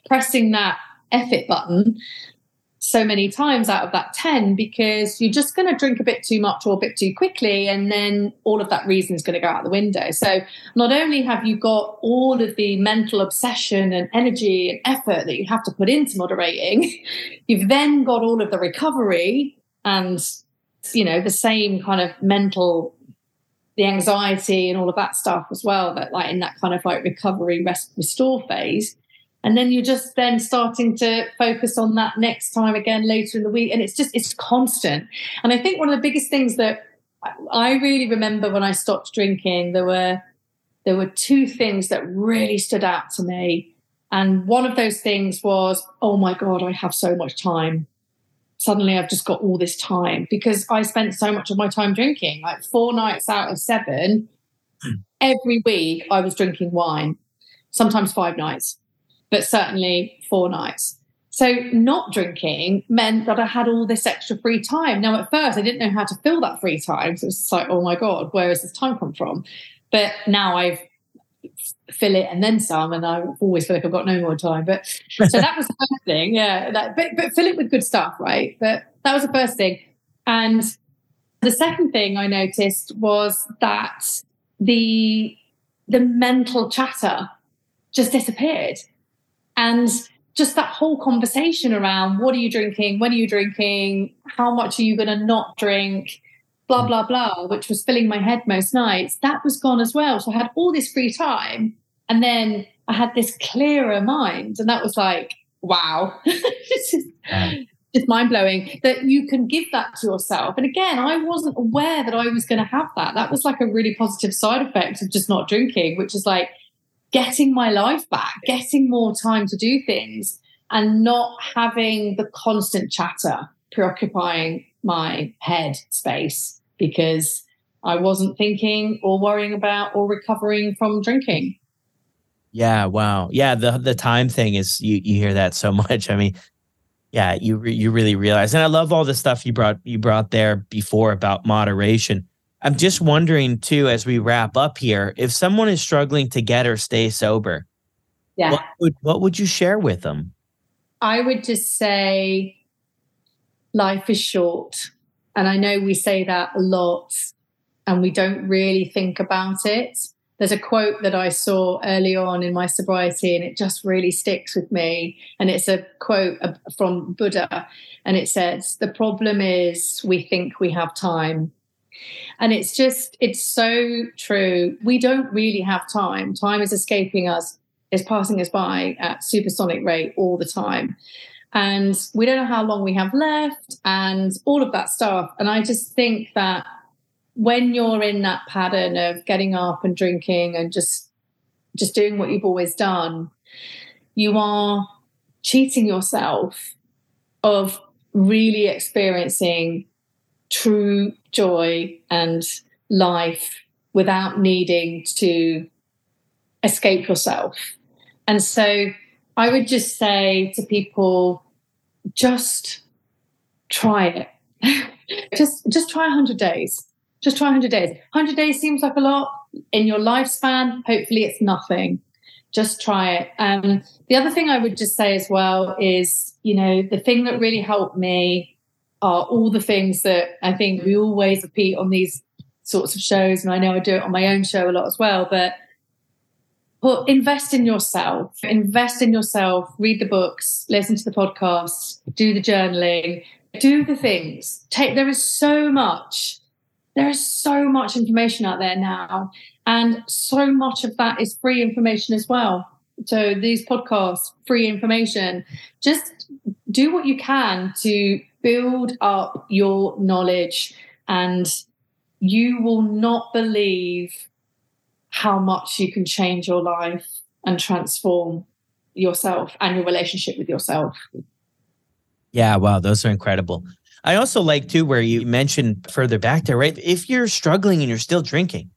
pressing that effort button so many times out of that 10 because you're just going to drink a bit too much or a bit too quickly and then all of that reason is going to go out the window. So not only have you got all of the mental obsession and energy and effort that you have to put into moderating you've then got all of the recovery and you know the same kind of mental the anxiety and all of that stuff as well that like in that kind of like recovery rest restore phase and then you're just then starting to focus on that next time again later in the week. And it's just it's constant. And i think one of the biggest things that i really remember when i stopped drinking there were there were two things that really stood out to me. And one of those things was oh my god i have so much time. Suddenly i've just got all this time because i spent so much of my time drinking like four nights out of seven. Hmm. every week i was drinking wine sometimes five nights but certainly four nights. So not drinking meant that I had all this extra free time. Now, at first, I didn't know how to fill that free time. So it was like, oh my God, where has this time come from? But now I've fill it and then some, and I always feel like I've got no more time. But so that was the first thing, yeah. That, but but fill it with good stuff, right? But that was the first thing. And the second thing I noticed was that the the mental chatter just disappeared. And just that whole conversation around what are you drinking? When are you drinking? How much are you going to not drink? Blah, mm. blah, blah, which was filling my head most nights. That was gone as well. So I had all this free time. And then I had this clearer mind. And that was like, wow. just, just mind blowing that you can give that to yourself. And again, I wasn't aware that I was going to have that. That was like a really positive side effect of just not drinking, which is like, getting my life back, getting more time to do things, and not having the constant chatter preoccupying my head space because I wasn't thinking or worrying about or recovering from drinking. Yeah, wow. Yeah, the the time thing is you you hear that so much. I mean, yeah, you re, you really realize. And I love all the stuff you brought you brought there before about moderation. I'm just wondering too, as we wrap up here, if someone is struggling to get or stay sober, yeah, what would, what would you share with them? I would just say life is short. And I know we say that a lot and we don't really think about it. There's a quote that I saw early on in my sobriety and it just really sticks with me. And it's a quote from Buddha. And it says, The problem is we think we have time and it's just, it's so true. We don't really have time. Time is escaping us, is passing us by at supersonic rate all the time. and we don't know how long we have left and all of that stuff. And I just think that when you're in that pattern of getting up and drinking and just just doing what you've always done, you are cheating yourself of really experiencing true joy and life without needing to escape yourself. And so I would just say to people, just try it. just just try 100 days. Just try 100 days. 100 days seems like a lot in your lifespan. Hopefully, it's nothing. Just try it. Um, the other thing I would just say as well is, you know, the thing that really helped me are all the things that I think we mm. always repeat on these sorts of shows. And I know I do it on my own show a lot as well. But put invest in yourself invest in yourself read the books listen to the podcasts do the journaling do the things take there is so much there is so much information out there now and so much of that is free information as well so these podcasts free information just do what you can to build up your knowledge and you will not believe how much you can change your life and transform yourself and your relationship with yourself. Yeah, wow, those are incredible. I also like too where you mentioned further back there, right? If you're struggling and you're still drinking,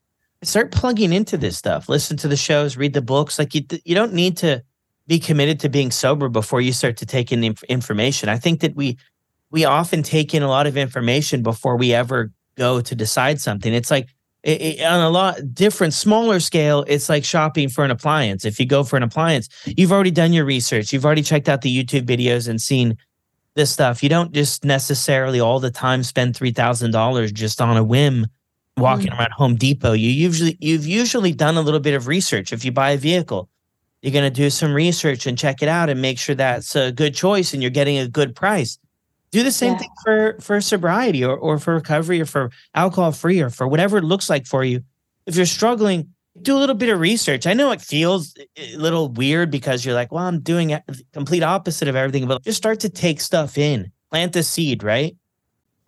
start plugging into this stuff. Listen to the shows, read the books. Like you, you don't need to be committed to being sober before you start to take in the information. I think that we we often take in a lot of information before we ever go to decide something. It's like it, it, on a lot different, smaller scale, it's like shopping for an appliance. If you go for an appliance, you've already done your research, you've already checked out the YouTube videos and seen this stuff. You don't just necessarily all the time spend three thousand dollars just on a whim walking mm. around Home Depot. You usually you've usually done a little bit of research. If you buy a vehicle, you're going to do some research and check it out and make sure that's a good choice and you're getting a good price. Do the same yeah. thing for for sobriety or, or for recovery or for alcohol free or for whatever it looks like for you. If you're struggling, do a little bit of research. I know it feels eh, eh, a little weird because you're like, well, I'm doing a complete opposite of everything, but just start to take stuff in, plant the seed, right?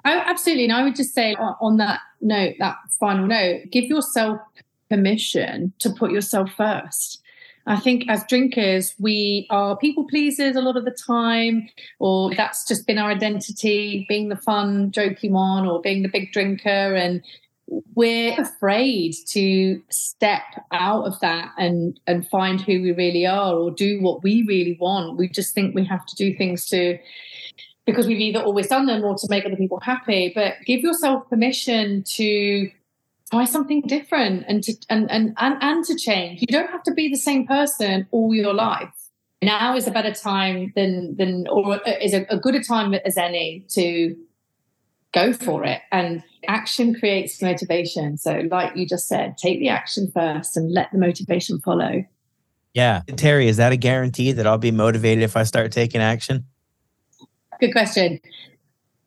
Oh, absolutely. And I would just say on that note, that final note, give yourself permission to put yourself first. I think as drinkers, we are people pleasers a lot of the time, or that's just been our identity, being the fun, jokey one, or being the big drinker. And we're afraid to step out of that and and find who we really are or do what we really want. We just think we have to do things to because we've either always done them or to make other people happy. But give yourself permission to try something different and to and, and and and to change. You don't have to be the same person all your life. Now is a better time than than or is a, a good a time as any to go for it. And action creates motivation. So, like you just said, take the action first and let the motivation follow. Yeah. Teri, is that a guarantee that I'll be motivated if I start taking action? Good question.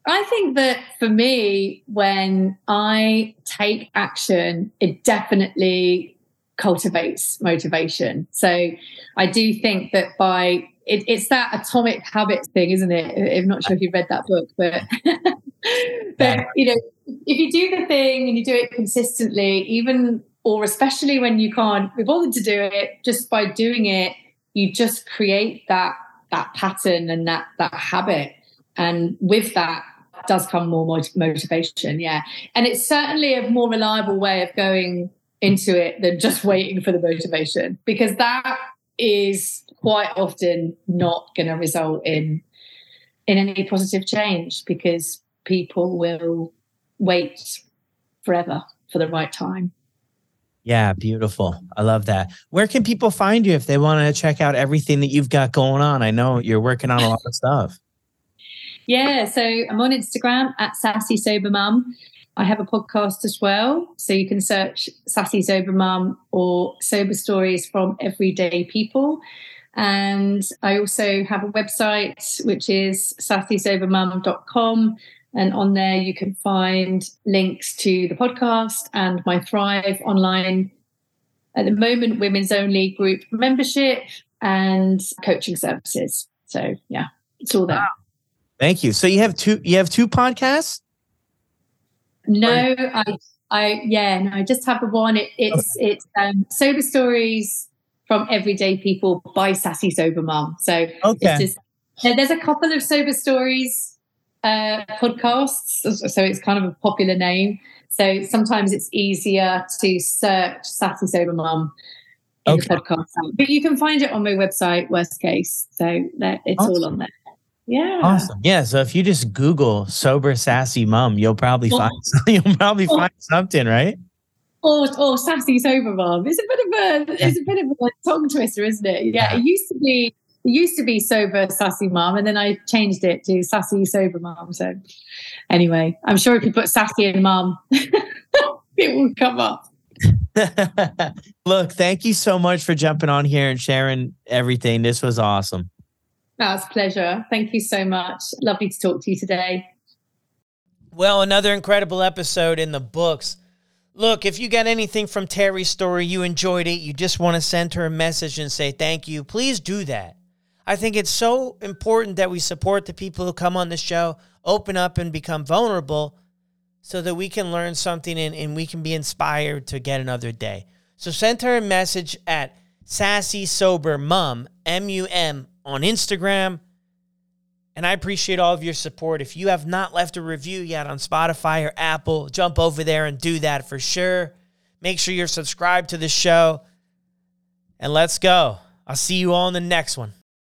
I think that for me, when I take action, it definitely cultivates motivation. So I do think that by it, it's that atomic habits thing, isn't it? I'm not sure if you've read that book, but but you know, if you do the thing and you do it consistently, even or especially when you can't be bothered to do it, just by doing it, you just create that that pattern and that that habit. And with that, does come more motivation. Yeah. And it's certainly a more reliable way of going into it than just waiting for the motivation because that is quite often not going to result in in any positive change because people will wait forever for the right time. Yeah, beautiful. I love that. Where can people find you if they want to check out everything that you've got going on? I know you're working on a lot of stuff. Yeah, so I'm on Instagram at Sassy Sober Mum. I have a podcast as well. So you can search Sassy Sober Mum or Sober Stories from Everyday People. And I also have a website, which is sassysobermum.com. And on there, you can find links to the podcast and my Thrive online, at the moment, women's only group membership and coaching services. So, yeah It's all there. Thank you. So you have two you have two podcasts? No, I I yeah, no, I just have the one. It, it's okay. it's um, sober stories from everyday people by Sassy Sober Mom. So okay. just there's a couple of sober stories uh, podcasts, so it's kind of a popular name. So sometimes it's easier to search Sassy Sober Mom in okay. the podcast, but you can find it on my website. Worst case, so it's awesome. all on there. Yeah. Awesome. Yeah. So if you just Google sober sassy mom, you'll probably find you'll probably oh. find something, right? Or, or sassy sober mom. It's a bit of a it's a bit of a tongue twister, isn't it? Yeah. yeah. It used to be it used to be sober sassy mom, and then I changed it to sassy sober mom. So anyway, I'm sure if you put sassy and mom, it will come up. Look, thank you so much for jumping on here and sharing everything. This was awesome. That pleasure. Thank you so much. Lovely to talk to you today. Well, another incredible episode in the books. Look, if you got anything from Teri's story, you enjoyed it, you just want to send her a message and say thank you, please do that. I think it's so important that we support the people who come on the show, open up and become vulnerable so that we can learn something and, and we can be inspired to get another day. So send her a message at Sassy Sober Mum, M U M on Instagram. And I appreciate all of your support. If you have not left a review yet on Spotify or Apple, jump over there and do that for sure. Make sure you're subscribed to the show. And let's go. I'll see you all in the next one.